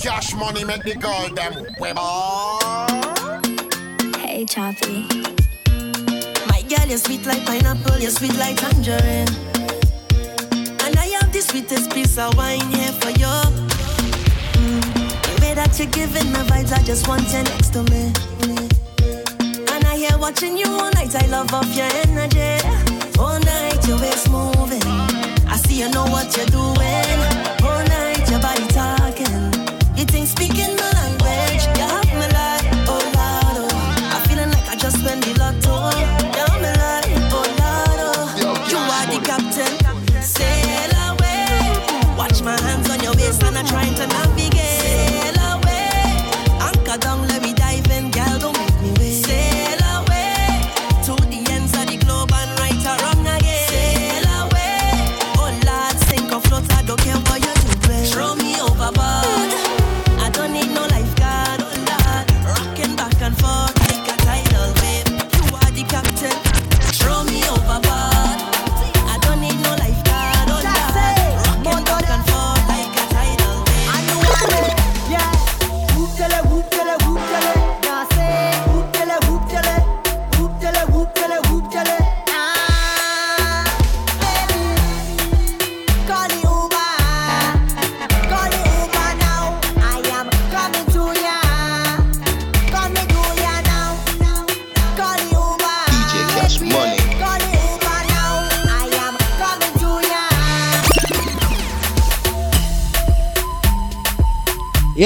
Cash money make the girl them Hey, Choppy. My girl, you're sweet like pineapple, you're sweet like tangerine. And I have the sweetest piece of wine here for you. Mm. The way that you're giving the vibes, I just want you next to me. And I hear watching you all night, I love off your energy. All night, your waist moving. I see you know what you're doing.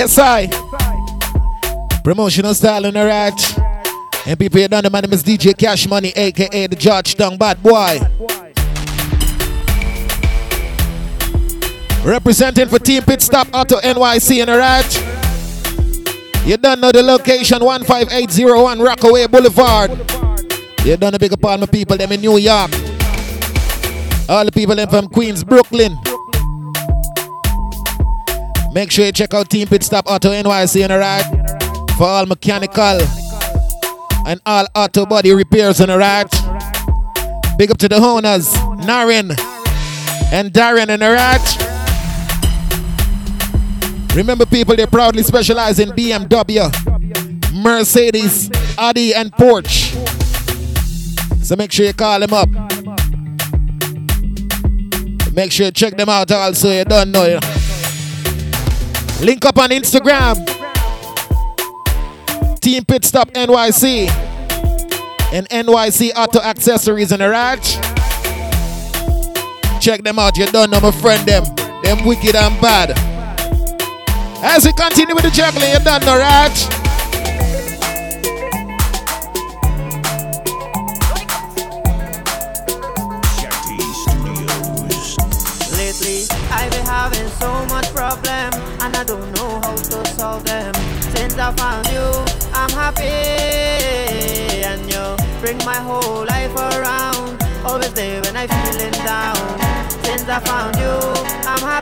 Yes, I. Promotional style in the right. You done my name is DJ Cash Money, aka the Georgetown Bad Boy. Representing for Team Pit Stop Auto NYC in the right. You don't know the location 15801 Rockaway Boulevard. You done a big up all my people them in New York. All the people them from Queens, Brooklyn. Make sure you check out Team Pit Stop Auto NYC on the right for all mechanical and all auto body repairs on the right. Big up to the owners, Naren and Darren on the right. Remember, people, they proudly specialize in BMW, Mercedes, Audi, and Porsche. So make sure you call them up. Make sure you check them out also. You don't know. You know. Link up on Instagram. Team Pit Stop NYC. And NYC Auto Accessories in the. Check them out. You don't know my friend them. Them wicked and bad. As we continue with the juggling, you don't know right. Lately, I've been having so much problem, and I don't know how to solve them. Since I found you, I'm happy, and you bring my whole life around. Always there when I'm feeling down. Since I found you, I'm happy.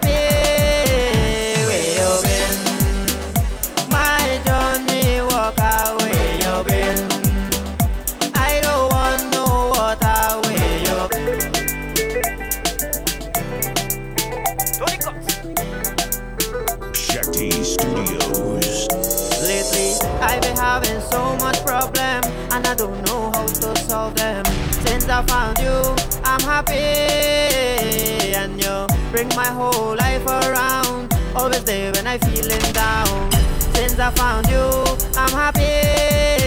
I found you, I'm happy, and you bring my whole life around. Always there when I'm feeling down. Since I found you, I'm happy.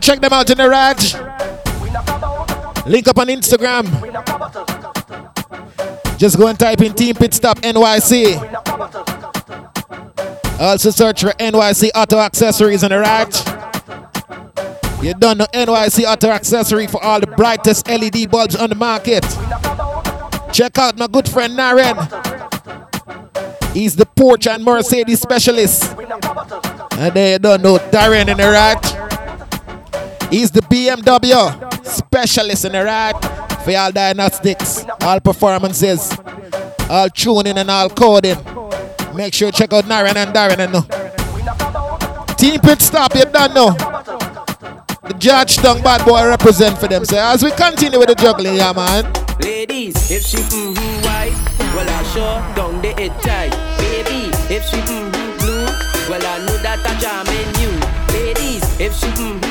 Check them out in the Raj. Link up on Instagram. Just go and type in Team Pit Stop NYC. Also search for NYC Auto Accessories on the Raj. You done the NYC Auto Accessory for all the brightest LED bulbs on the market. Check out my good friend Naren. He's the Porsche and Mercedes specialist. And they don't know Darren in the Raj. He's the BMW specialist in the ride for all diagnostics, all performances, all tuning and all coding. Make sure you check out Naren and Darren and know. Team Pit Stop, you don't know. The Georgetown bad boy represent for them. So as we continue with the juggling, yeah man. Ladies, if she mm-hmm white, well I sure don't they it tight. Baby, if she mm-hmm blue, well I know that I jam in you. Ladies, if she mm-hmm black,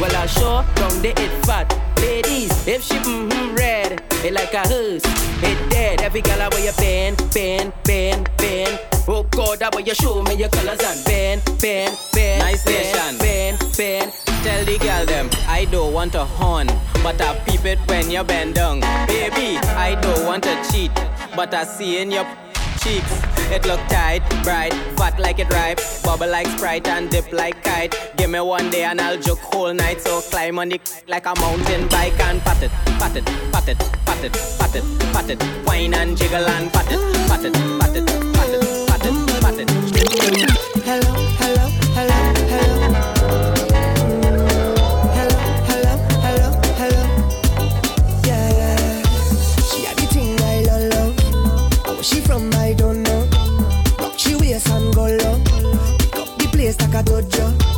well I sure don't they it fat. Ladies, if she mm-hmm red, it like a hearse, it dead. Every girl I wear your band, band, band, band. Oh God, I wear you show me your colors and band, band, band. Nice nation. band, band. Tell the girl them I don't want a horn, but I peep it when you bend down. Baby, I don't want to cheat, but I see in your cheeks. It look tight, bright, fat like it ripe, bubble like Sprite and dip like kite. Give me one day and I'll joke whole night. So climb on it like a mountain bike and pat it, pat it, pat it, pat it, pat it, pat it, whine and jiggle and pat it, pat it, pat it, pat it, pat it, pat it. Hello, hello, Waist and go low. Pick up the place like a dojo.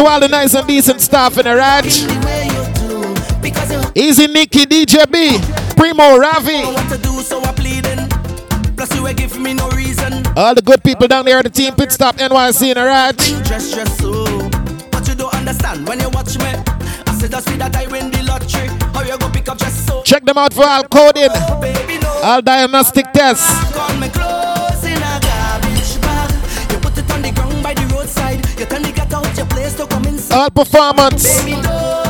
to all the nice and decent staff in the ranch. Easy Nikki, DJ B, Primo, Ravi. All the good people down there at the team pit stop NYC in the ranch. Check them out for all coding, all diagnostic tests. All performance.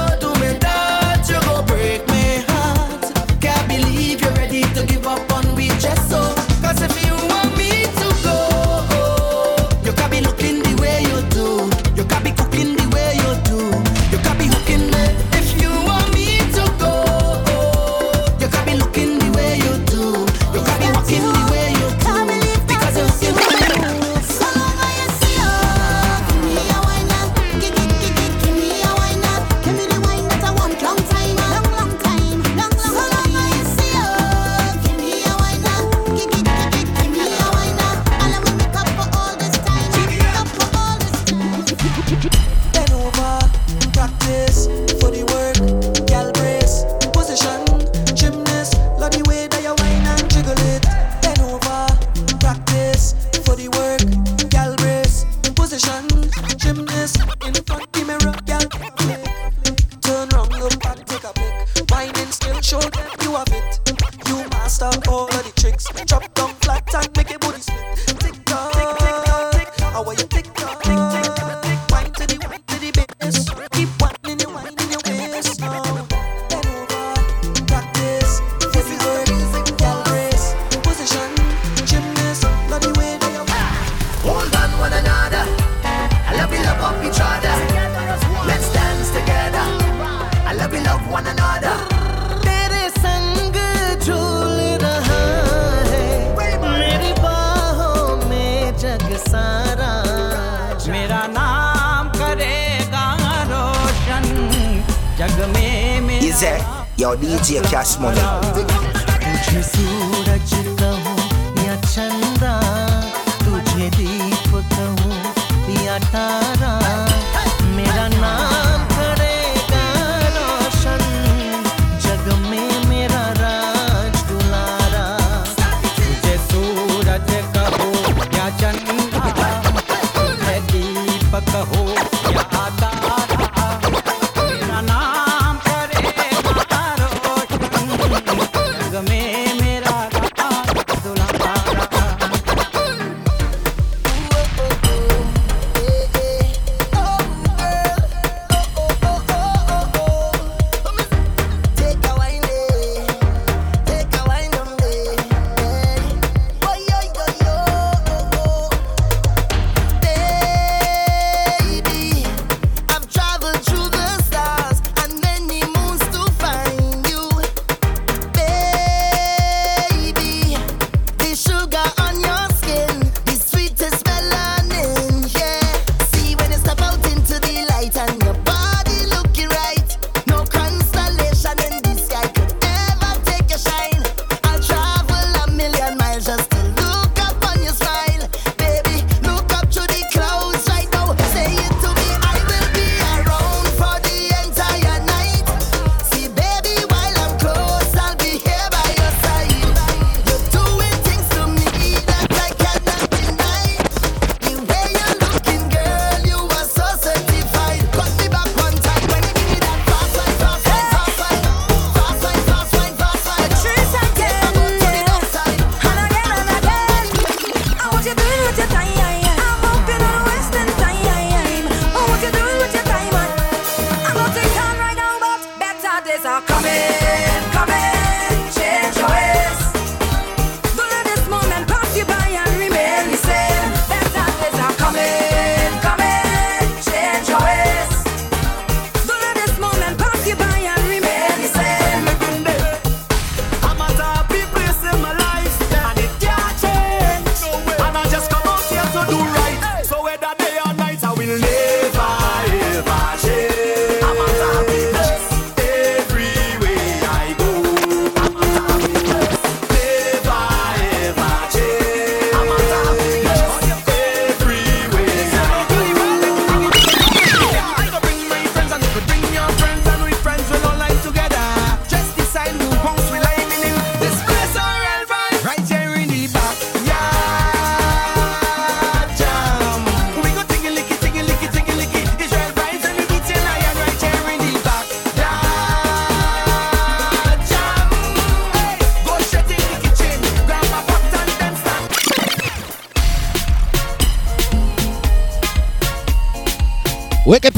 सारा मेरा नाम करेगा रोशन। जग में मेरा Yo, DJ Cash तुझे सूरज कहूँ या चंदा तुझे दीप कहूँ या तारा।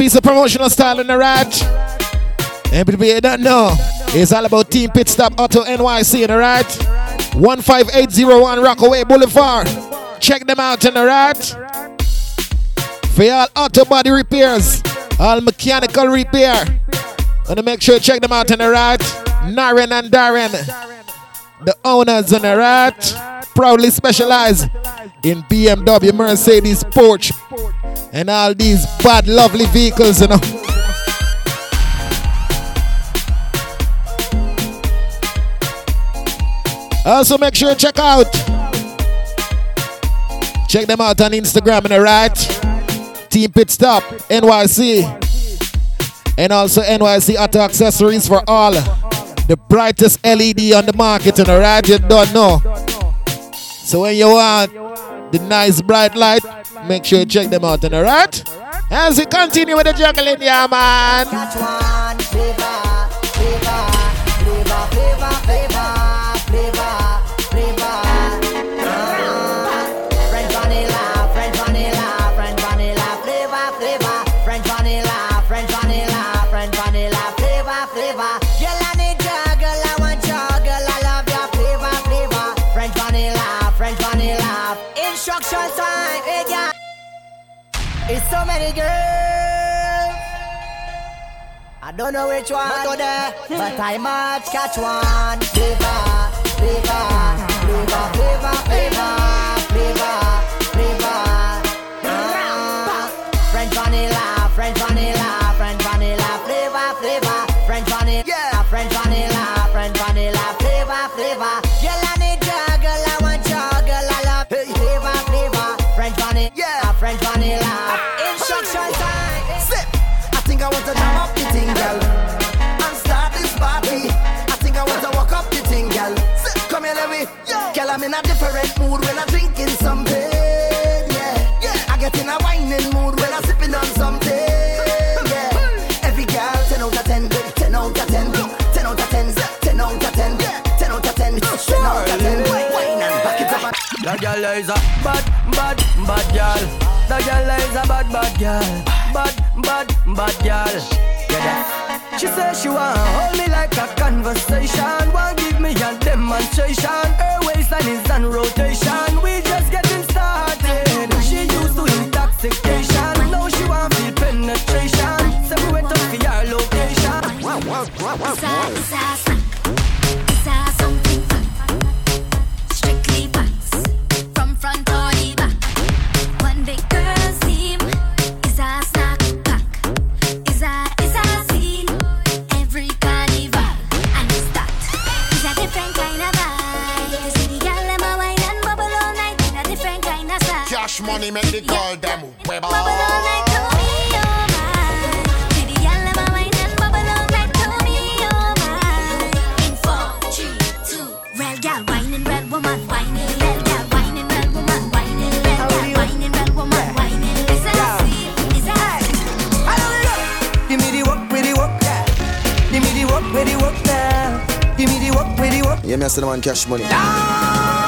Piece of promotional style in the rat. Everybody you don't know, it's all about Team Pit Stop Auto NYC in the rat. 15801 Rockaway Boulevard. Check them out in the rat. For all auto body repairs, all mechanical repair. And make sure you check them out in the rat. Naren and Darren, the owners in the rat, proudly specialize in BMW, Mercedes, Porsche, and all these bad, lovely vehicles, you know. Also, make sure you check out. Check them out on Instagram, and the right? Team Pit Stop, NYC. And also NYC Auto Accessories for all the brightest LED on the market, and the right? You don't know. So when you want the nice bright light, make sure you check them out, and alright? As we continue with the juggling, yeah, man. Flavor, flavor, flavor, so many girls. I don't know which one to there, eh, but I must catch one. Flavor, flavor, flavor, flavor, flavor, in a different mood when I'm drinking something. Yeah. yeah. I get in a whining mood when I'm sipping on something. Yeah. Every girl, 10 out of 10. 10 out of 10. 10 out of 10. 10 out of 10. 10 out of 10. 10 out of 10. Wine and back it up. The girl is a bad, bad, bad girl. The girl is a bad, bad girl. Bad, bad, bad girl. Yeah, that. She says she want hold me like a conversation. Me a demonstration. Her waistline is on rotation. We just getting four, three, two, red girl whining, red woman whining, red girl whining, red woman whining, red girl whining, red woman whining. Is that sweet? Is that Give me the work, with the work, yeah. Give me the work, with the work, yeah. Give me the work, with the work. Yeah, me I say cash money. I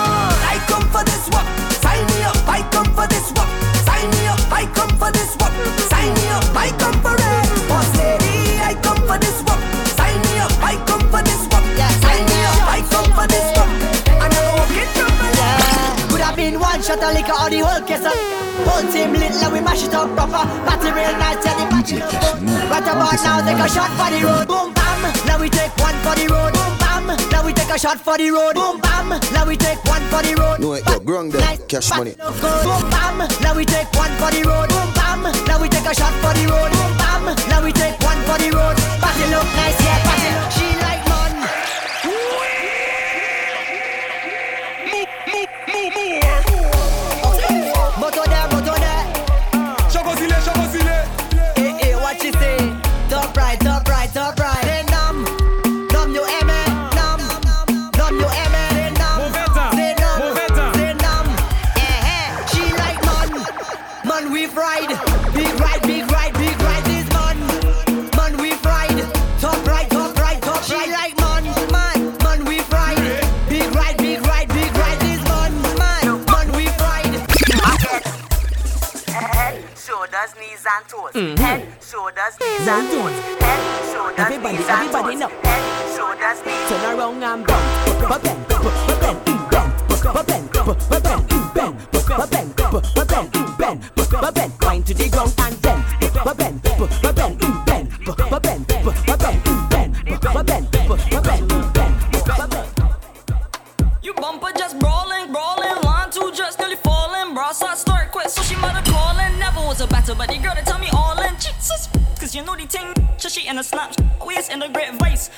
shot of liquor or the whole case up. Whole team lit, now we mash it up proper. Party real nice, yeah, the up. Right about now, take a shot for the road. Boom bam, now we take one for the road. Boom bam, now we take a shot for the road. Boom bam, now we take one for the road. No, there. Cash money. Boom bam, now we take one for the road. Boom bam, now we take a shot for the road. Boom bam, now we take one for the road. Party look nice, yeah, party look. And toes. Head, shoulders, knees and toes. Head, shoulders, Everybody, knees and everybody toes. know. Head, shoulders, knees. Turn around and bounce. Ba bend, ba ba bend, mm, bend, ba bend, ba ba bend, mm, bend, ba bend, ba ba bend, mm, bend, ba bend. Wind to the ground and bend, ba A battle, but the girl that tell me all in. Jesus, cause you know the thing. So she in a snap, always in a great vice.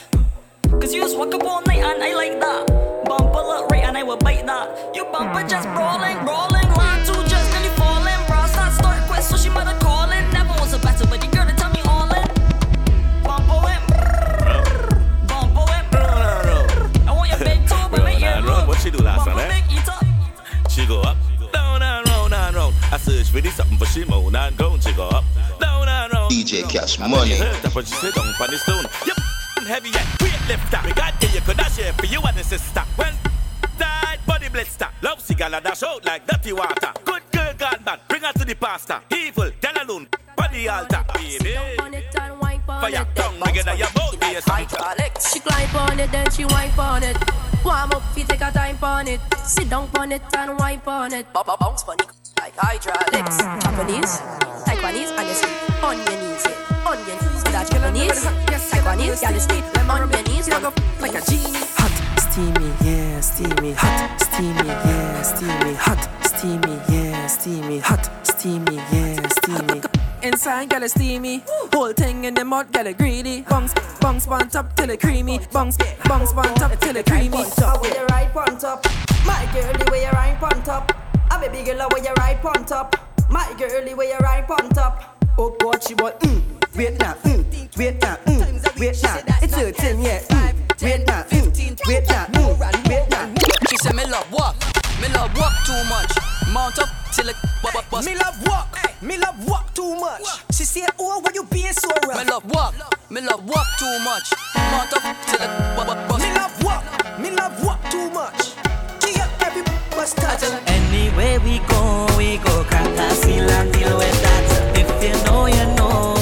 Cause you just walk up all night and I like that. Bumper look right and I will bite that. You bumper just brawling, brawling. Line two just nearly falling. Bra I start quick, so she mother calling. Never was a battle, but girl that tell me all in. Bumper went. Bumper went. I want your big toe, but your Round, what she do last time, eh? She go up, round. I search for this something for she moan and ground. She go up, down and round. DJ Cash Money. Hurt her, but she sit down on the stone. Yep, heavy yet, weight lifter. We got you, you could dash here for you and the sister. When tight body blister, love cigar dash out like dirty water. Good girl gone bad, bring her to the pastor. Evil, tell alone, on the altar. Baby, fire tongue, together your boat, be a She climb on it, then she wipe on it. Warm up, feet take a time on it. Sit down on it and wipe on it. Bop, bop, bounce funny like hydraulics. Japanese, Taiwanese, and you sleep on your knees. yeah. On your knees, that Japanese, Taiwanese, and you sleep on your knees. Like a genie. Hot, steamy, yeah, steamy, hot, steamy, yeah, steamy, hot, steamy, yeah, steamy, hot, steamy, yeah, steamy. Inside, girl, it's steamy. Whole thing in the mud, girl, it greedy. Bungs, bungs, on top till it creamy. Bungs, bungs, on top till it creamy. How will you ride on top? My girl, the way you ride on top. A baby girl, the way you ride on top. My girl, the way you ride on top. Oh God, she want mm, wait now, mm, wait now, mm, wait now. It's her thing, yeah. Mm, wait now, mm, wait now, mm, wait now. She said me love walk, me love walk too much. Mount up till it bu- bu- bust. Me love walk, me love walk too much. She said, Oh, why you being so rough? Me love walk, me love walk too much. Mount up till it bu- bu- bust. Me love walk, me love walk too much. She up every touch. Anywhere we go, we go a seal and deal with that. If you know, you know,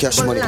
cash money.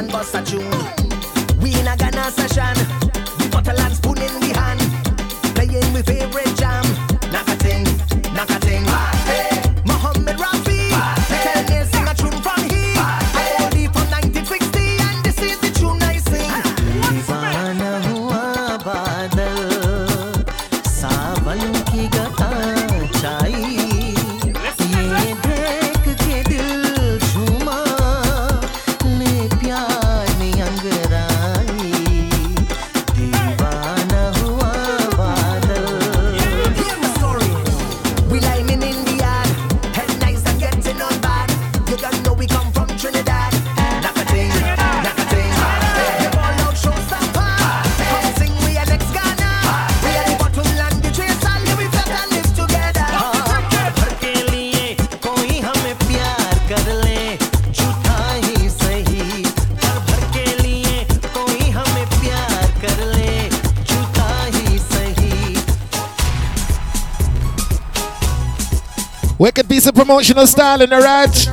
Wicked a promotional style in the raj.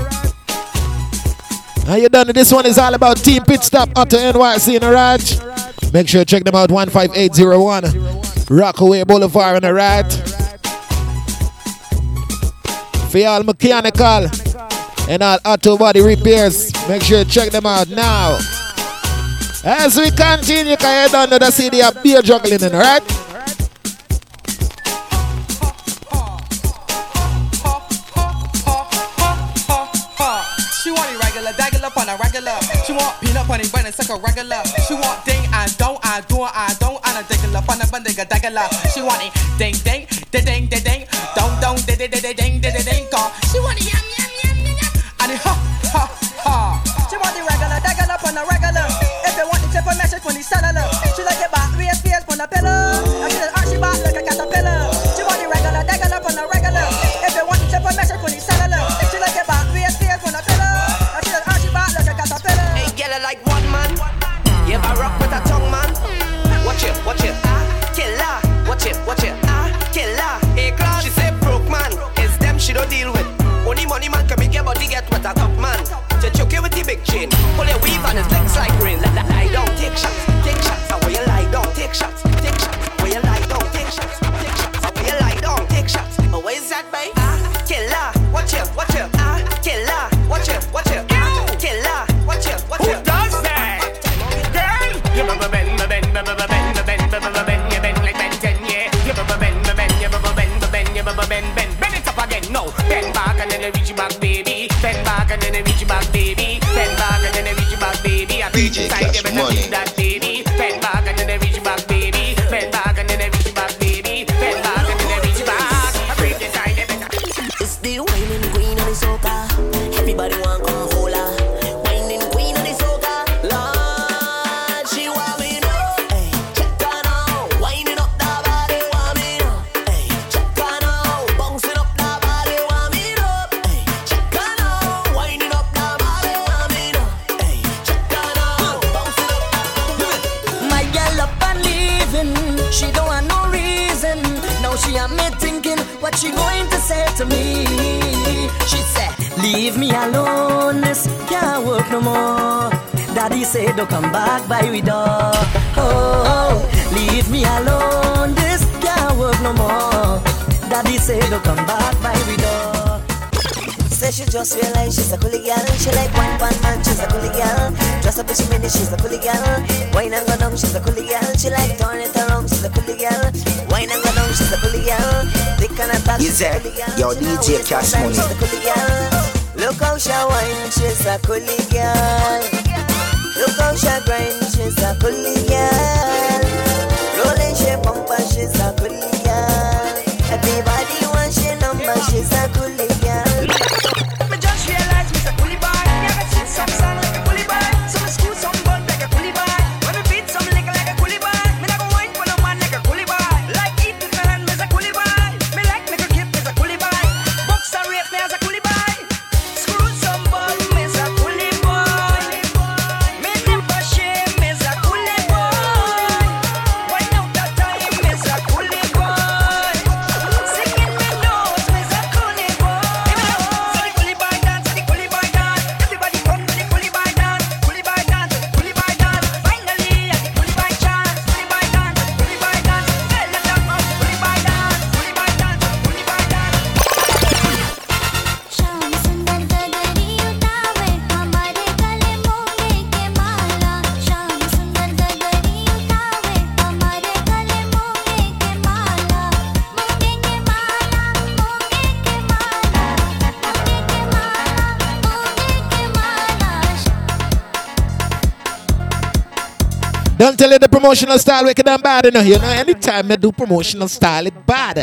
Now you done. This one is all about Team Pit Stop Auto NYC in the Raj. Make sure you check them out 15801 Rockaway Boulevard in the Raj. For all mechanical and all auto body repairs, make sure you check them out now. As we continue, can you done the city of beer juggling in, the right? Regular, regular on a regular. She want peanut bunny bread and suck a regular. She want ding and don't, I do, I don't, and a digger, fun a bandiga, dagala. She want it ding, ding, ding, ding, ding, ding, don't, don't, ding, ding, ding, ding, ding, ding, call. She want it yum, yum, yum, yum, yum, and it ha, ha, ha. She want the regular, regular on a regular. If you want the triple message when it's cellular, she like it back, raise face on a pillow. Just realized she's a coolie girl. She like one pan man, she's a coolie girl. Dress up bitchy minute, she's a coolie girl. Wine and go down, she's a coolie girl. She like turn it around, she's a coolie girl. Wine and go down, she's a coolie girl. Thick and a talk, she's a coolie girl. yo, DJ Cash Money. She's a coolie girl. Look how she wine, she's a coolie girl. Look how she grind, she's a coolie girl. Rolling she bumper, she's a coolie girl. Everybody wants she number, she's a coolie Don't tell you the promotional style wicked and bad, you know. You know, anytime I do promotional style, it bad.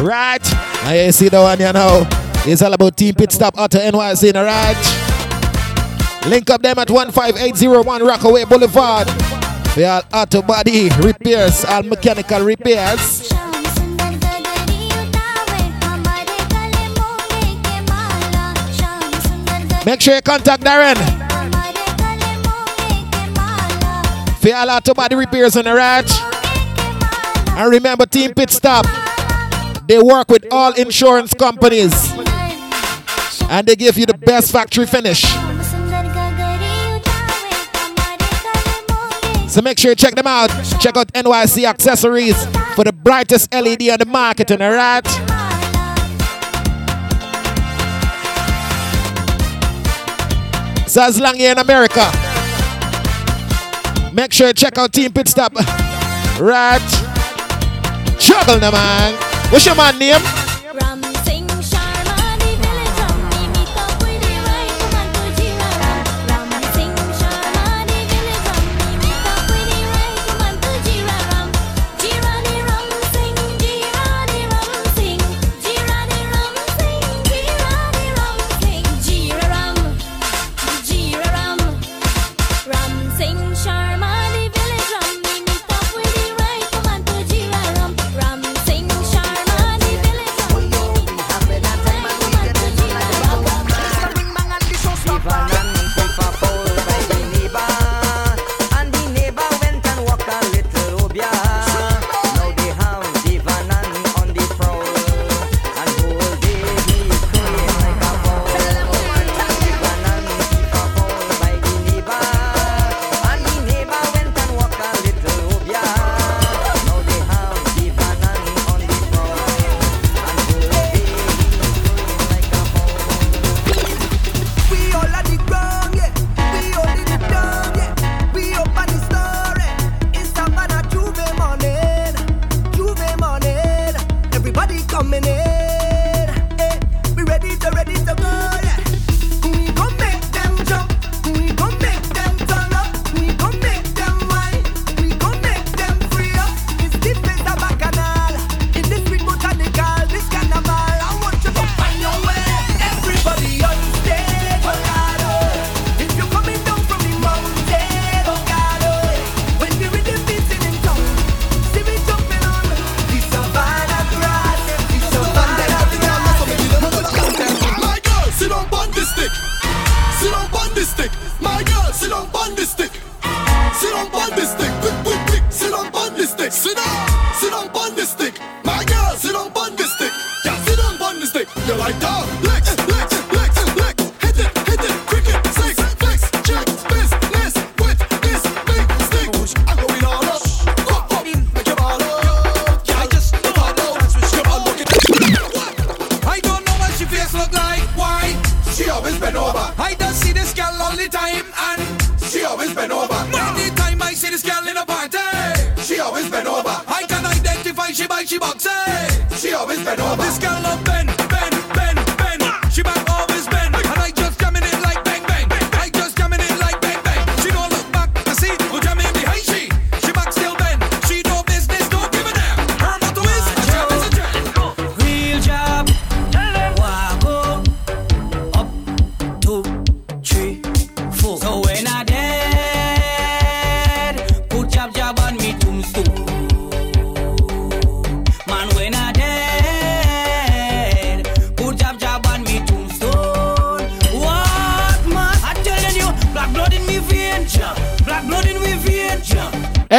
Right? Now you see the one, you know. It's all about Team Pit Stop Auto NYC, you right? Link up them at 15801 Rockaway Boulevard. We all auto body repairs, all mechanical repairs. Make sure you contact Darren. For all lot of body repairs on the ranch. And remember, Team Pit Stop, they work with all insurance companies. And they give you the best factory finish. So make sure you check them out. Check out NYC Accessories for the brightest LED on the market, in the right. So as long you're in America, Make sure you check out Team Pit Stop. Right. Juggle the man. What's your man name?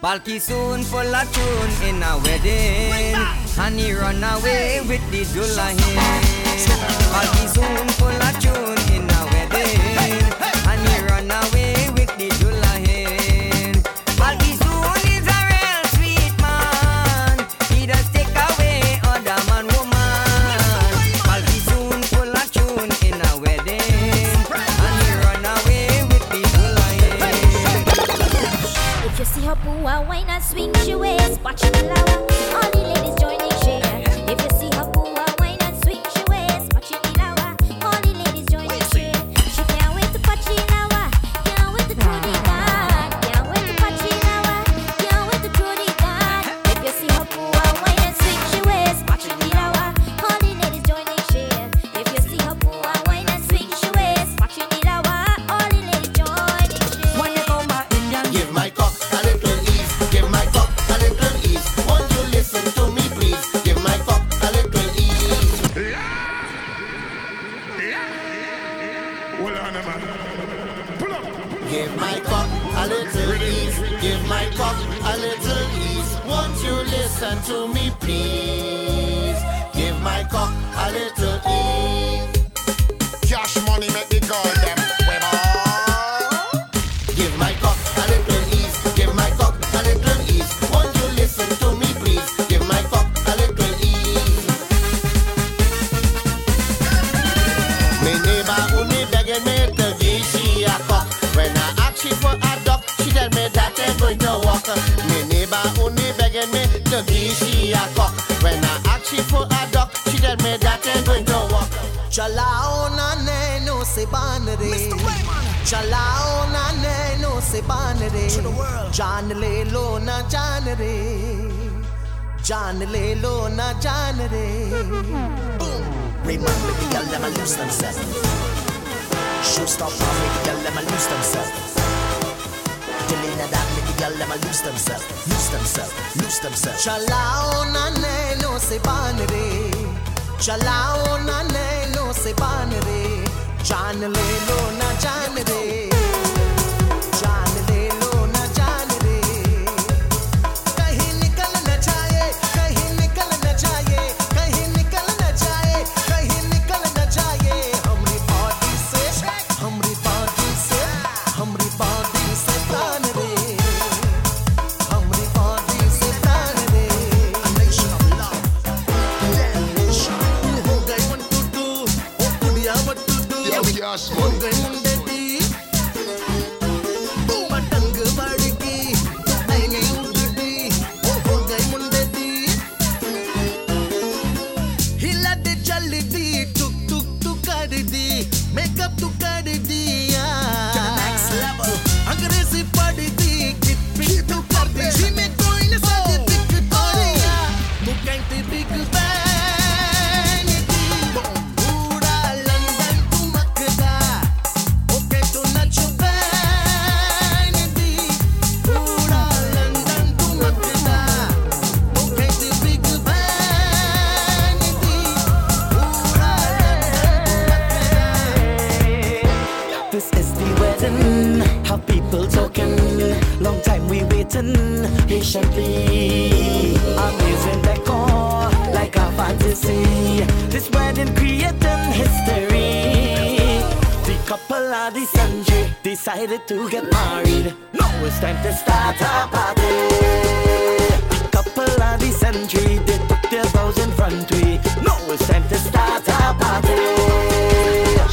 Balky soon full of tune in a wedding. And he run away with the dula him Balky soon full of tune in a wedding. चलाओ ना nano से बान रे जान ले लो ना जान रे जान ले लो ना जान रे Remember the girl them a lose themselves. Shoot stop off the girl them a lose themselves. Delina that make the girl them a lose themselves, lose themselves, lose themselves. चलाओ ना नैनो से बान रे चलाओ ना नैनो से बान रे जान ले लो ना जान रे how people talking. Long time we waiting patiently. Amazing decor, like a fantasy. This wedding creating history. The couple of the century decided to get married. Now it's time to start a party. The couple of the century they took their vows in front we. Now it's time to start a party.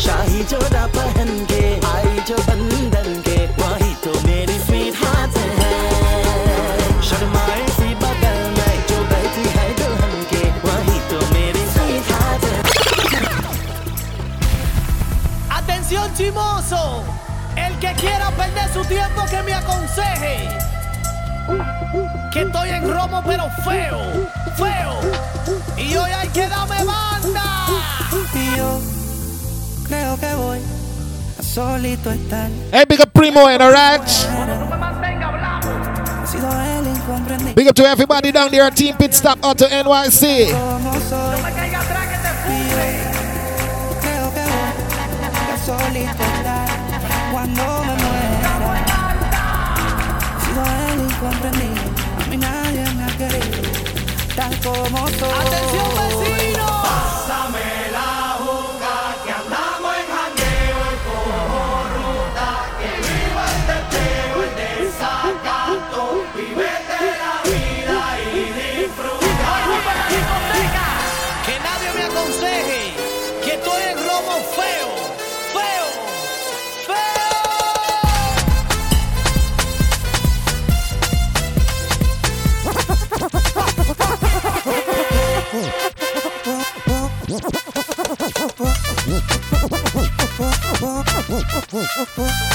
Shahi Jodha quiera perder su tiempo que me aconseje. Que estoy en romo pero feo, feo. Y hoy hay que darme banda. Y yo creo que voy a solito estar. Hey, big up Primo and alright. He sido el incomprendido. Big up to everybody down there at Team Pit Stop Auto NYC. Atención Oh, oh, oh.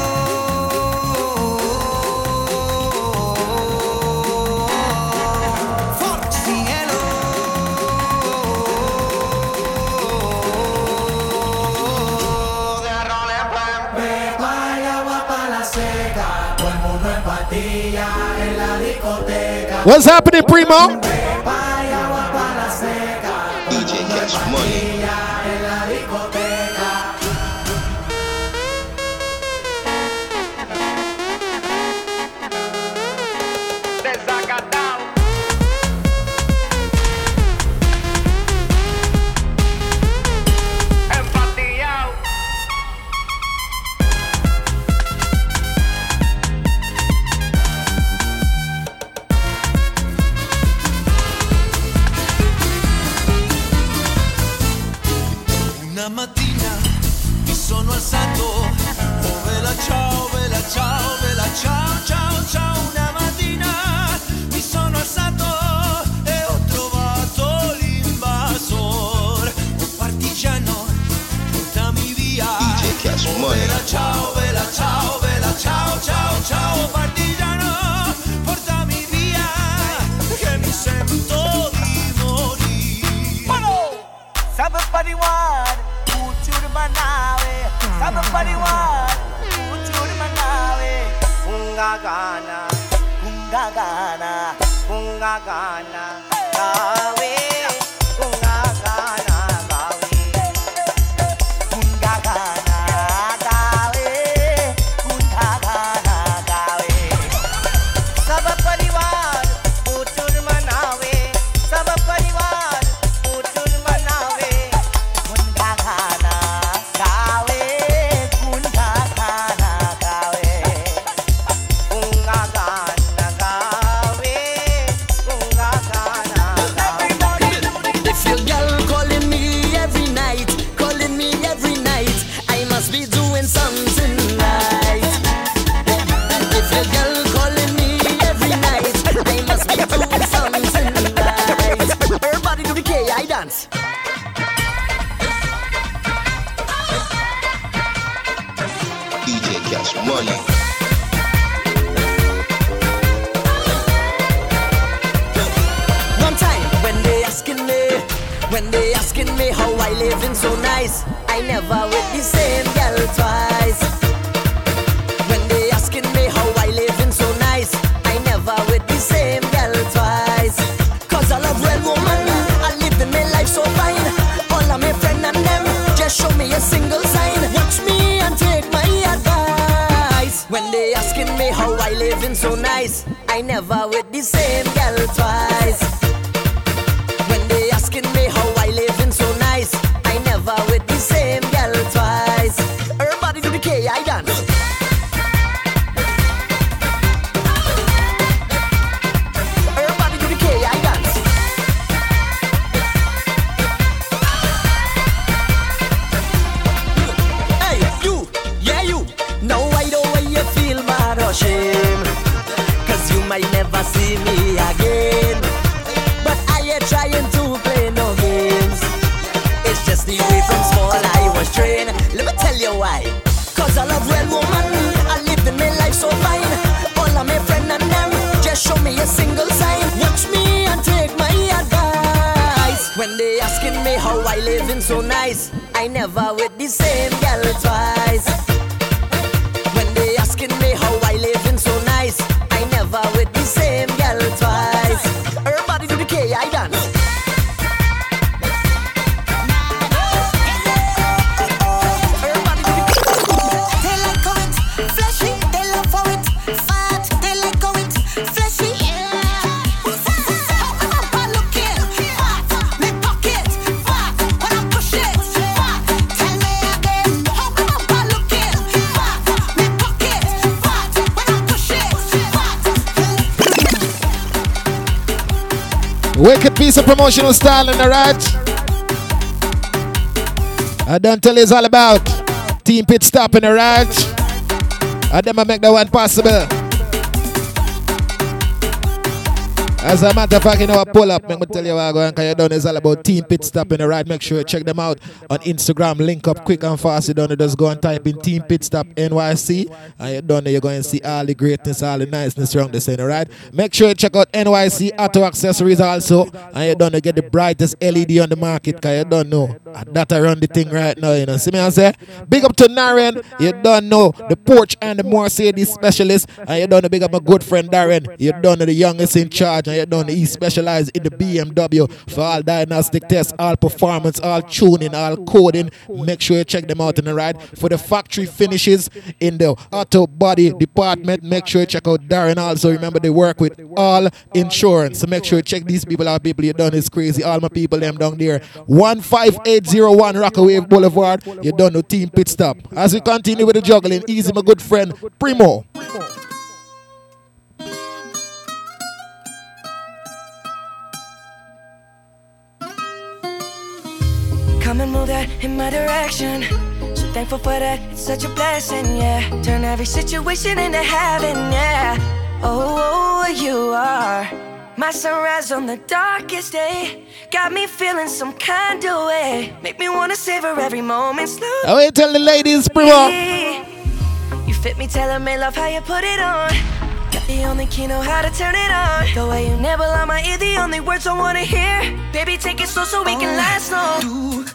What's happening, Primo? DJ Cash Money. gana, bunga gana. so nice. I never with the same girl twice. promotional style in the right. I don't tell you it's all about team pit stopping, right. I them make that one possible. As a matter of fact, you know, I pull up. Let me tell you what I'm going because you done is all about Team Pit Stop in the ride. Make sure you check them out on Instagram. Link up quick and fast. You don't Just go and type in Team Pit Stop NYC. And you done. You're going to see all the greatness, all the niceness around the center, right? Make sure you check out NYC Auto Accessories also. And you done to get the brightest LED on the market because you don't know. That around the thing right now, you know. See me I say? Big up to Naren. You don't know the Porsche and the Mercedes specialist. And you know big up my good friend Darren. You know the youngest in charge. And you don't he specializes in the BMW for all diagnostic tests, all performance, all tuning, all coding. Make sure you check them out in the ride. For the factory finishes in the auto body department, make sure you check out Darren also. Remember they work with all insurance. So make sure you check these people out. People you done is crazy. All my people them down there. 15801 Rockaway Boulevard. You done no team pit stop. As we continue with the juggling, easy my good friend Primo. Primo. Come and move that in my direction. So thankful for that, it's such a blessing, yeah. Turn every situation into heaven, yeah. Oh, oh, oh you are my sunrise on the darkest day. Got me feeling some kind of way. Make me wanna savor every moment slowly. Oh, I will tell the ladies, Primo. You fit me, tailor made love how you put it on. Got the only key, know how to turn it on. The way you never lie my ear, the only words I wanna hear. Baby, take it slow so we can last long. Tú,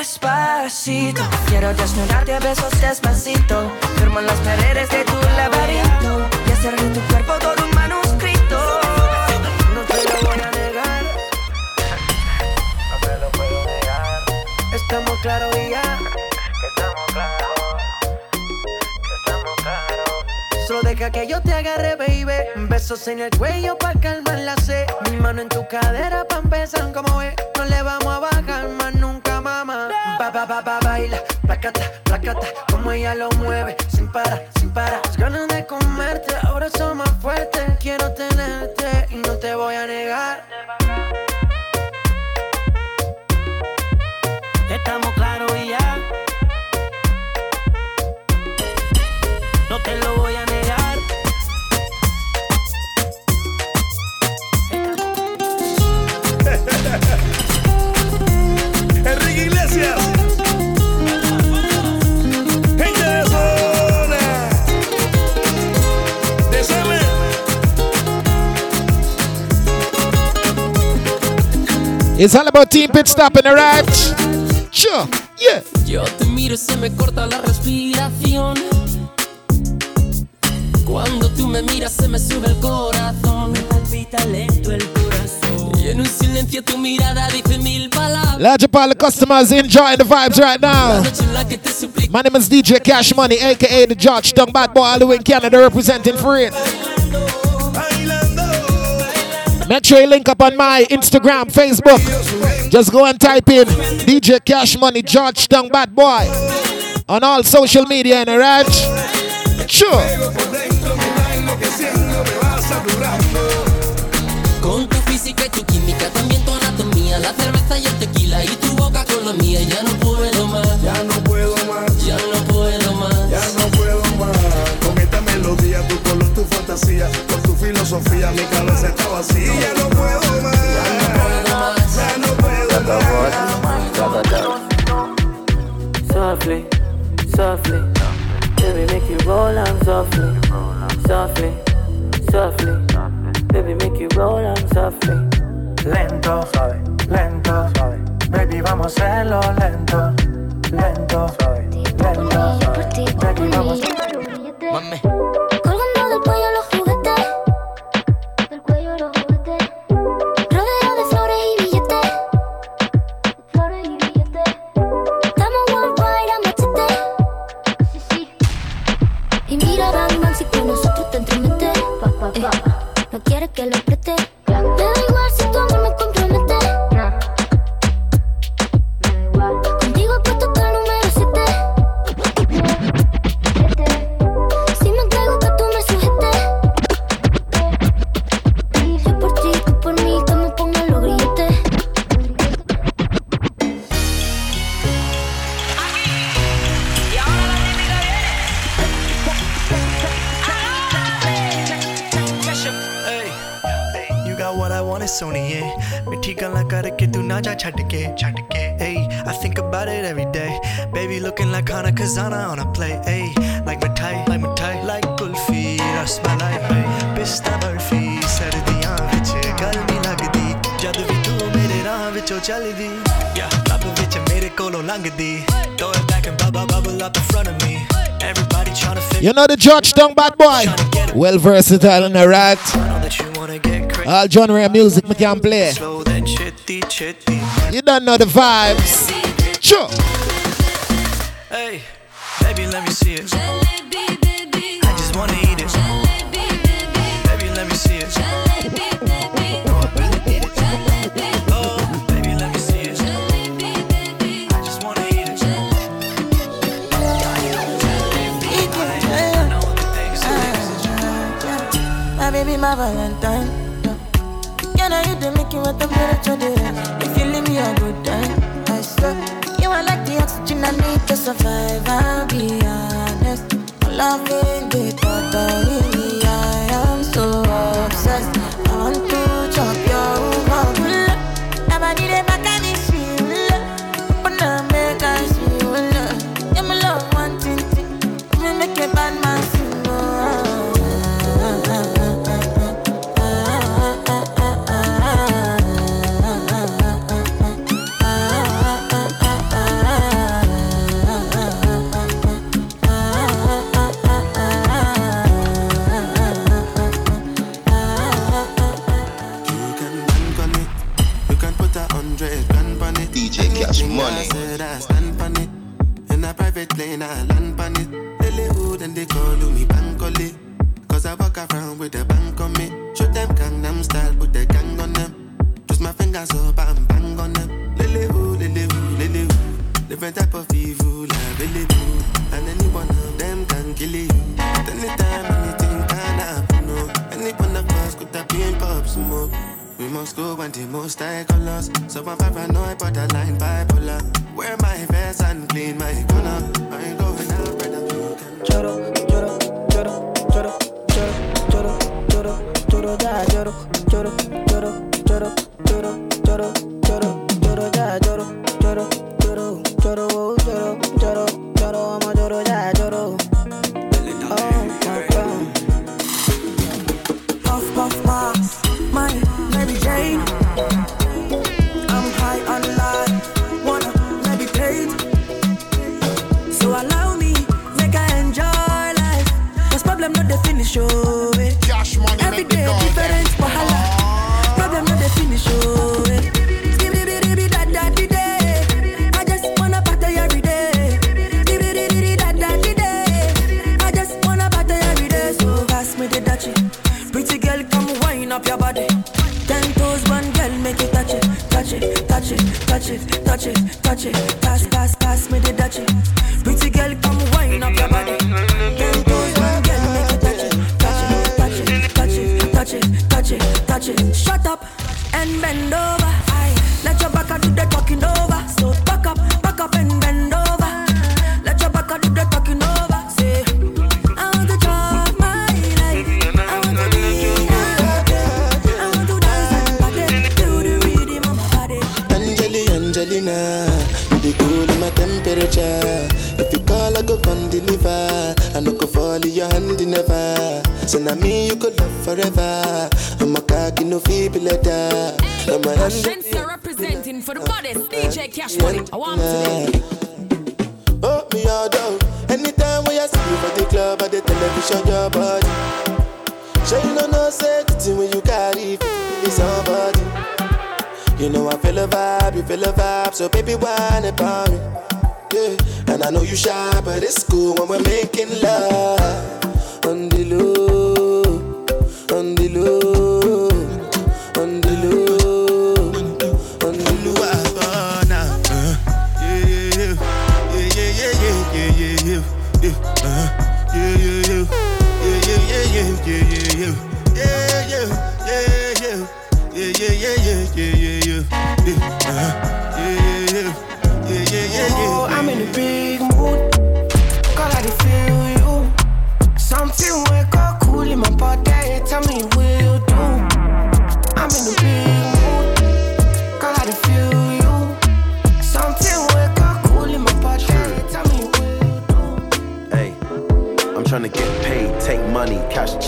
Despacito, quiero desnudarte a besos despacito. Firmo en las paredes de tu laberinto. Y hacer de tu cuerpo todo un manuscrito. No te lo voy a negar. No te lo puedo negar. Estamos claros y ya. Estamos claros. Estamos claros. Solo deja que yo te agarre, baby. Besos en el cuello pa' calmar la sed. Mi mano en tu cadera pa' empezar como ve. No le vamos a bajar más nunca, mamá. Ba, ba, ba, ba, baila. Placata, placata. Como ella lo mueve. Sin parar, sin parar. Las ganas de comerte ahora son más fuertes. Quiero tenerte y no te voy a negar. Estamos claros y ya. It's all about Team Pit Stop in the ride. Sure, yeah. Yo te miro y se me corta la respiración. Cuando tú me miras se me sube el corazón. Me palpita lento el corazón. Y en un silencio tu mirada dice mil palabras. Large up all the customers enjoying the vibes right now. My name is DJ Cash Money, aka the Georgetown Bad Boy, all the way in Canada representing for it. Make sure you link up on my Instagram, Facebook. Just go and type in DJ Cash Money, Georgetown Bad Boy on all social media, and right? Sure. Con tu física y tu química, también tu anatomía, la cerveza y el tequila y tu boca con la mía. Ya no puedo más. Ya no puedo más. Ya no puedo más. Ya no puedo más. Con esta melodía, tu color, tu fantasía, con tu filosofía, mi cabeza está vacía. Ya no puedo más. Ya no puedo más. Softly, softly, baby, make you roll on softly, softly, softly, baby, make you roll on softly. Lento, suave, lento, suave. Baby, vamos a hacerlo lento, lento, suave, lento. Baby, vamos Mame. Quieres que lo preste. wanna ਸੋਣੀਏ ਮਿੱਠੀ ਗੱਲਾਂ ਕਰਕੇ ਤੂੰ ਨਾ ਜਾ ਛੱਡ ਕੇ Hey, I think about it every day. Baby looking like Hana Kazana on a play Hey, like mithai like mithai like kulfi rasmalai A pista barfi ਸਰਦੀਆਂ ਵਿੱਚ ਗੱਲ ਨਹੀਂ ਲੱਗਦੀ ਜਦ ਵੀ ਤੂੰ ਮੇਰੇ ਰਾਹ ਵਿੱਚੋਂ ਚੱਲਦੀ ਯਾ ਲੱਭ ਵਿੱਚ ਮੇਰੇ ਕੋਲੋਂ ਲੰਘਦੀ throw it back and bubble bubble up in front of me. Everybody trying to fit you know the Georgetown bad boy. Well versatile and a rat. All genre of music me can play. slow then chitty chitty You don't know the vibes. Sure. Hey, baby, let me see it. My Valentine. Can I you the you what temperature day? If you leave me a good time, I swear. You are like the oxygen I need to survive. I'll be honest. My loving the thought. Said I stand on it. In a private plane, I land on it. Lily and they call me Bankole. Cause I walk around with a bank on me. Show them Gangnam style, put the gang on them. Twist my fingers up and bang on them. Lily hoo, lily lily. Different type of evil, do. And any one of them can kill you. At any time, anything can happen. No. Any one of us could have been pop smoke. We must go and the most high colors. So I'm paranoid, borderline bipolar. Wear my vest and clean my corner. I ain't going out, brother. Choro, choro, choro, choro, choro, choro, choro, choro, choro, choro, choro, choro, choro, choro, choro, feel a vibe, you feel a vibe, so baby whine about me. Yeah, and I know you shy, but it's cool when we're making love. On the low,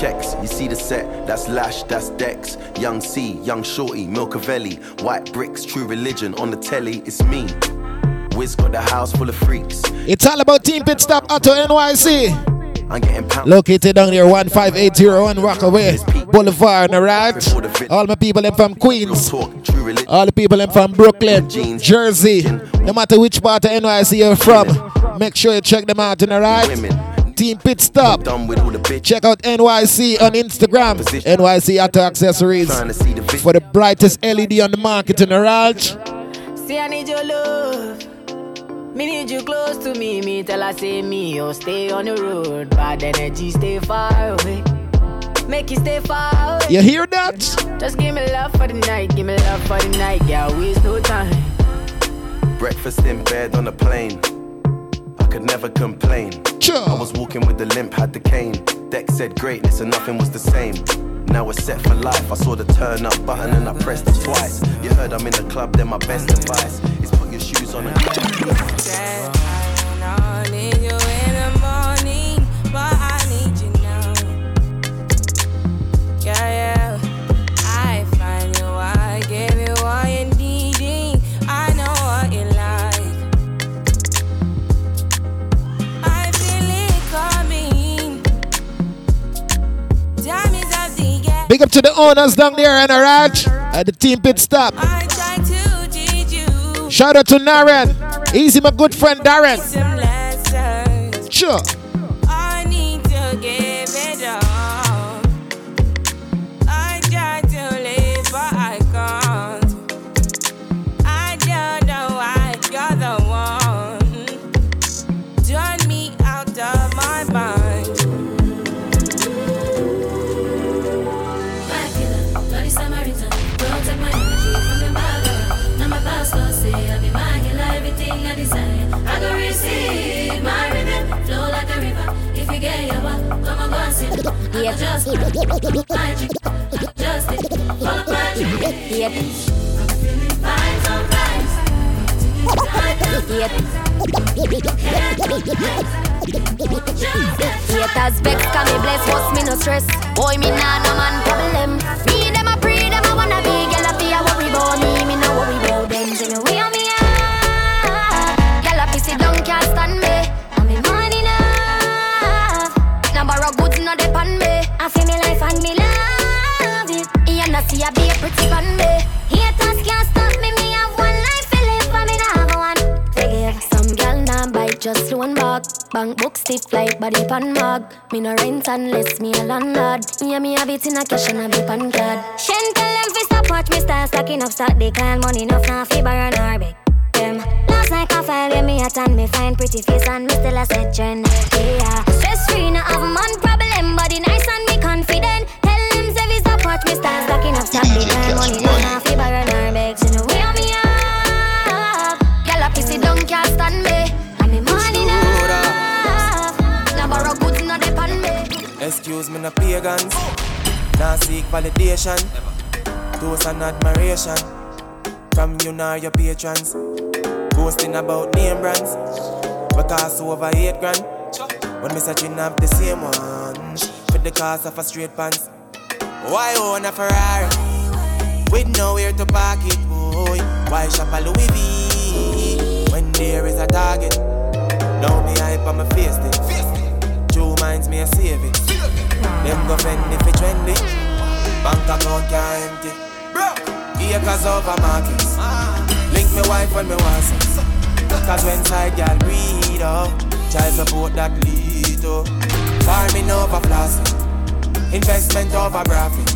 checks. You see the set, that's Lash, that's Dex. Young C, Young Shorty, Milcavelli, White Bricks, True Religion. On the telly, it's me. Wiz got the house full of freaks. It's all about Team Pit Stop Auto NYC. I'm getting pound. Located down here, 15801 Rockaway Boulevard, alright? All my people them from Queens. All the people them from Brooklyn, Jersey. No matter which part of NYC you're from, make sure you check them out, alright? Team Pit Stop. Check out NYC on Instagram. NYC Auto Accessories. For the brightest LED on the market, alright? See, I need your love. Me need you close to me. Me tell her say me, oh stay on the road. Bad energy, stay far away. Make you stay far away. You hear that? Just give me love for the night. Give me love for the night. Yeah, waste no time. Breakfast in bed on a plane. I could never complain. Sure. I was walking with the limp, had the cane. Deck said greatness and nothing was the same. Now we're set for life. I saw the turn up button and I pressed it twice. You heard I'm in the club, then my best advice is put your shoes on and to the owners down there and alright? At the Team Pit Stop. I try to teach you Shout out to Naren. Easy, my good friend Darren. Sure. I go just just magic. Yep. Vibes on vibes. Haters vex, can me bless, what's me no stress. Boy, me nah no man problem. Me them a pray, them a wanna be, girl be a worry about me, me no worry about a be a pretty pan me. Haters can't stop me, me have one life to live, and me nah have one. Forgive some girl nah bite, just loan back. Bank book stiff like body pan mag. Me no rent unless me a landlord. Yeah, me have it in a cash and a big pan card. Shen tell them fi stop watch me start stacking up stock. They call money enough now fi borrow nor beg. Them last night I file with me at and me find pretty face and me still a set trend. Yeah, stress free no have man problem, body nice and me confident. Watch me start stacking up stock. They call money enough now fi borrow nor beg. So no way on me up. Gyal a pissy down can't stand me. And me money enough. Now borrow goods no depend me. Excuse me, no pagans. Now seek validation, toast and admiration from you nor your patrons. Boasting about name brands, because over eight grand. When me searching up the same one for the cost of a straight pants. Why own a Ferrari with nowhere to park it, boy? Why shop a Louis V when there is a target? Now me hype on my face it. Two minds me a save it. Them go fend if it trendy. Bank account can't empty. Acres over markets. Link me wife when me want sex. Cause when side girl breed up, child support that lead up. Farming over plastic, investment over profit.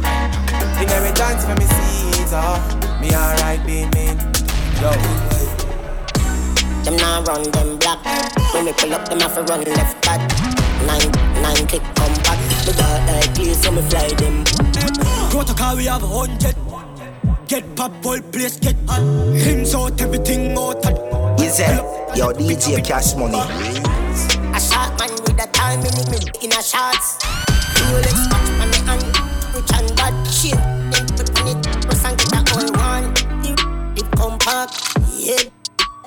Inheritance for me seeds up. Oh, me alright being mean. Yo. Them now run them black. When we pull up, them have to run left back. Nine, nine click come back. The dark like clear, so me fly them. Protocol, we have a hundred. Get pop, whole place get hot. Rims out, everything out. Is it? Yo, DJ Cash Money. A shot man with a time in it, me in a shots. Rolex watch on me hand, rich and bad shit. Then put on it, press and get a whole one. The compact, yeah.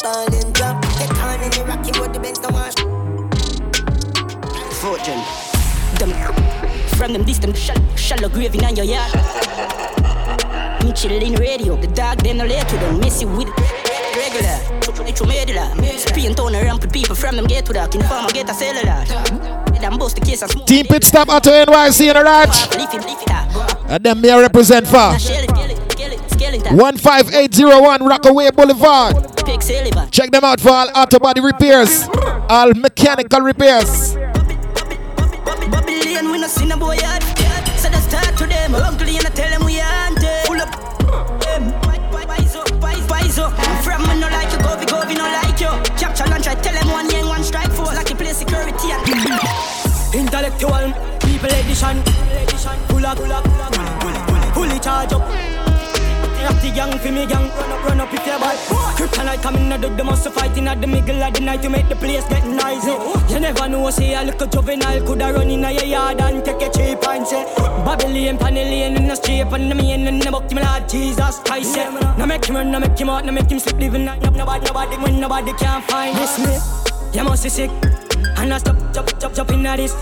Ball and drop, get on in the rocky, but the Benz don't wash. Fortune. them. From them distant, shallow, shallow grave in your yard. Me chillin' radio, the dog them no lay to them, messy with it. Regular, it's medulla. Spin town around with people from them get to that. In farm get a cellular. Them bust the case and smoke. Team Pit Stop Auto NYC in the Raj. Leaf it, leaf it, ah. And them I represent for. Scale it, scale it, scale it, scale it, ah. 15801 Rockaway Boulevard. Check them out for all auto body repairs, all mechanical repairs. Babylon, we no see no boy yet. So they start to them. Uncle, you no tell them we aren't people edition. Pull up, pull up, pull up. Fully charge up. Up the gang for me gang, run up, run up if you're bad. Kryptonite coming out of the muscle fighting at the middle of the night to make the place get noisy. You never know, say a little juvenile coulda run in your yard and take a cheap and say Babylon, Panellian in the street and the main in the book, my Lord Jesus Christ. say. Now make him run, now make him out, now make him sleep, living night. Nobody, nobody, when nobody can find this me. You must be sick, and I stop, chop, chop, chop in this.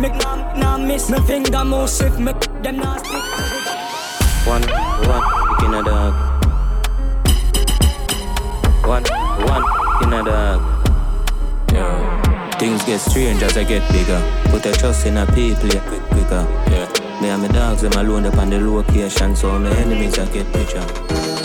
Fit me, nah, nah miss me finger move swift, make them nasty. One, one, in a dog. One, one, in a dog. Yeah. Things get strange as I get bigger. Put a trust in a people, yeah, quick, quicker. Yeah. Me and my dogs, them alone up on the location, so my enemies I get picture.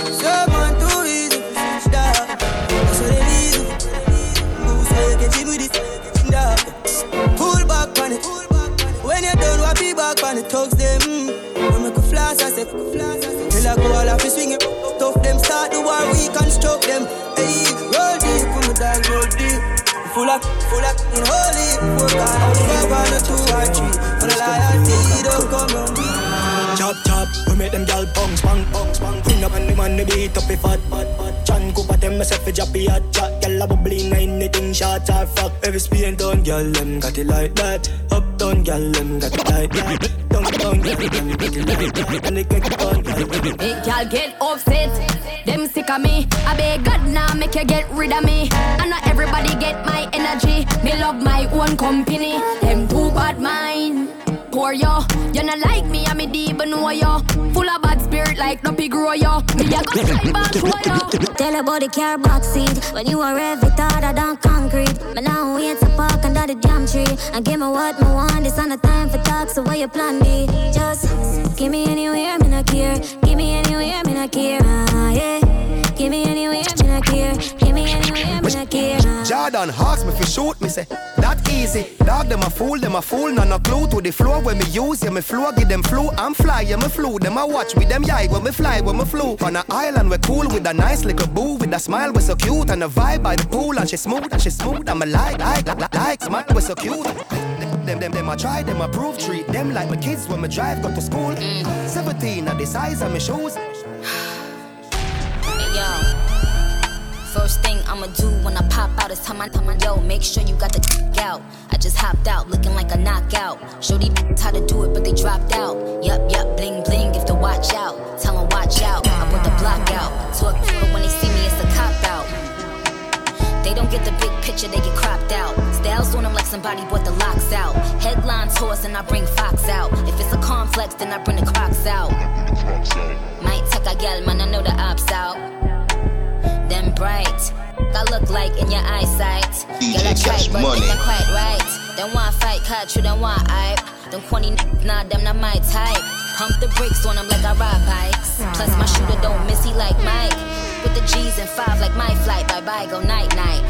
We construct them. Hey, roll deep, put me roll deep. Full up, full up, in holy, full up. I'll fuck on the two or three. For the loyalty, don't come on me. Chop chop, we make them gal bounce, bang, bounce, bang. Bring up on the man, the beat up, if fat, fat, fat. Chan Cooper, them myself, a jappy hot chat. Gal a bubbling, anything shots are fuck. Every spin down, gal, them got it like that. Up down, gal, them got it like that. Y'all get upset. Them sick of me. I beg God now make you get rid of me. I know everybody get my energy. Me love my own company. Them too bad mind. Poor yo, you not like me, I'm a deep know yo. Full of bad spirit like no pig grow yo. Me a go try back to yo. Tell about the car box seat When you are every harder than concrete But now wait to park under the damn tree And give me what me want This on the time your plan be? Just give me anywhere, me not care Give me anywhere, me not care ah, yeah. Give me anywhere, me not care Give me anywhere, me not care ah. Jordan ask me for shoot me say that easy. Dog them a fool, them a fool, none no clue to the floor when me use. Yeah, me flow, give them flu. I'm fly, yeah, me flew. Them a watch with them yai when me fly, when me flew. On a island we cool with a nice little boo with a smile we so cute and a vibe by the pool and she smooth and she smooth. I'm a like, like, like, like, smile we so cute. Them, them, them, I try, them I prove, treat them like my kids when me drive, go to school. Mm. 17 at the size of my shoes. Hey, yo. First thing I'ma do when I pop out is tell my, tell my yo, make sure you got the out. I just hopped out looking like a knockout. Show these how to do it, but they dropped out. Yup, yup, bling bling, if to watch out. Tell 'em watch out, I put the block out. Talk, don't get the big picture, they get cropped out. Styles on them like somebody bought the locks out. Headlines horse and I bring Fox out. If it's a complex, then I bring the crocs out. Might take a gal, man, I know the ops out. Them bright, I look like in your eyesight. Girl, I tried, but Money. not quite right. Them want fight, catch you, them want hype. Them corny nah, them not my type. Pump the brakes on them like I ride bikes. Plus my shooter don't miss, he like Mike. With the G's and five like my flight. Bye bye, go night night.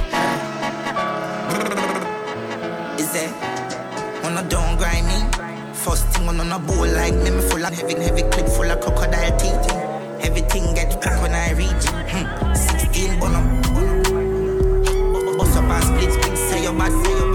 Is it? Wanna don't grind me? First thing on a bowl like me, me full of heavy, heavy clip full of crocodile teeth. Everything get crack when I reach. Hmm. 16 bun up. Bust up and split, split. Say your bad, say your bad.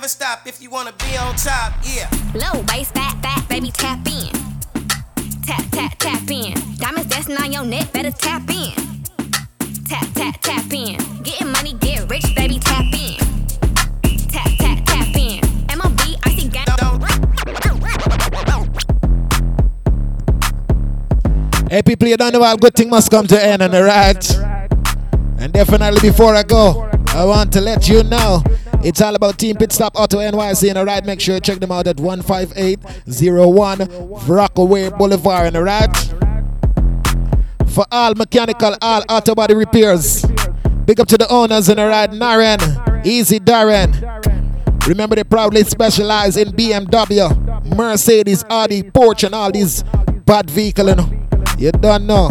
never stop if you wanna be on top, yeah. Low waist, fat, fat, baby, tap in. Tap, tap, tap in. Diamonds dancing on your neck, better tap in. Tap, tap, tap in. Getting money, get rich, baby, tap in. Tap, tap, tap in. MOB, I see gang. Hey, people, you don't know how good thing must come to end, and right? And definitely before I go, I want to let you know it's all about Team Pit Stop Auto NYC, and alright, make sure you check them out at 15801 Rockaway Boulevard, and alright? For all mechanical, all auto body repairs, big up to the owners, and alright, Naren, Easy Darren. Remember, they proudly specialize in BMW, Mercedes, Audi, Porsche, and all these bad vehicles. You, you don't know.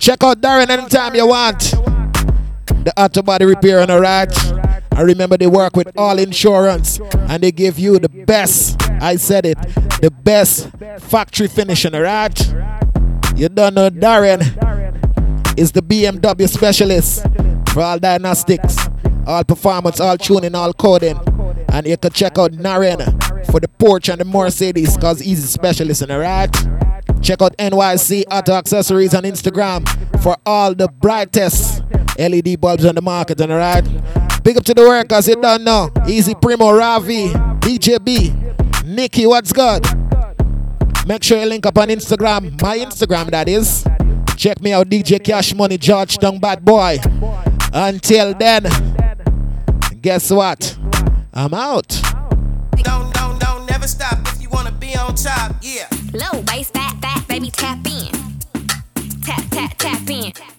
Check out Darren anytime you want. The auto body repair and alright. I remember they work with all insurance and they give you the best. I said it, the best factory finishing, alright? You don't know Darren is the BMW specialist for all diagnostics, all performance, all tuning, all coding. And you can check out Naren for the Porsche and the Mercedes because he's a specialist, in alright? Check out NYC Auto Accessories on Instagram for all the brightest LED bulbs on the market, and alright? Big up to the workers, you don't know. Easy Primo, Ravi, BJB, Nikki, what's good? Make sure you link up on Instagram, my Instagram that is. Check me out, DJ Cash Money, Georgetown Bad Boy. Until then, guess what? I'm out. Don't, don't, don't never stop if you wanna be on top, yeah. Low waist, fat, fat, baby, tap in. Tap, tap, tap in.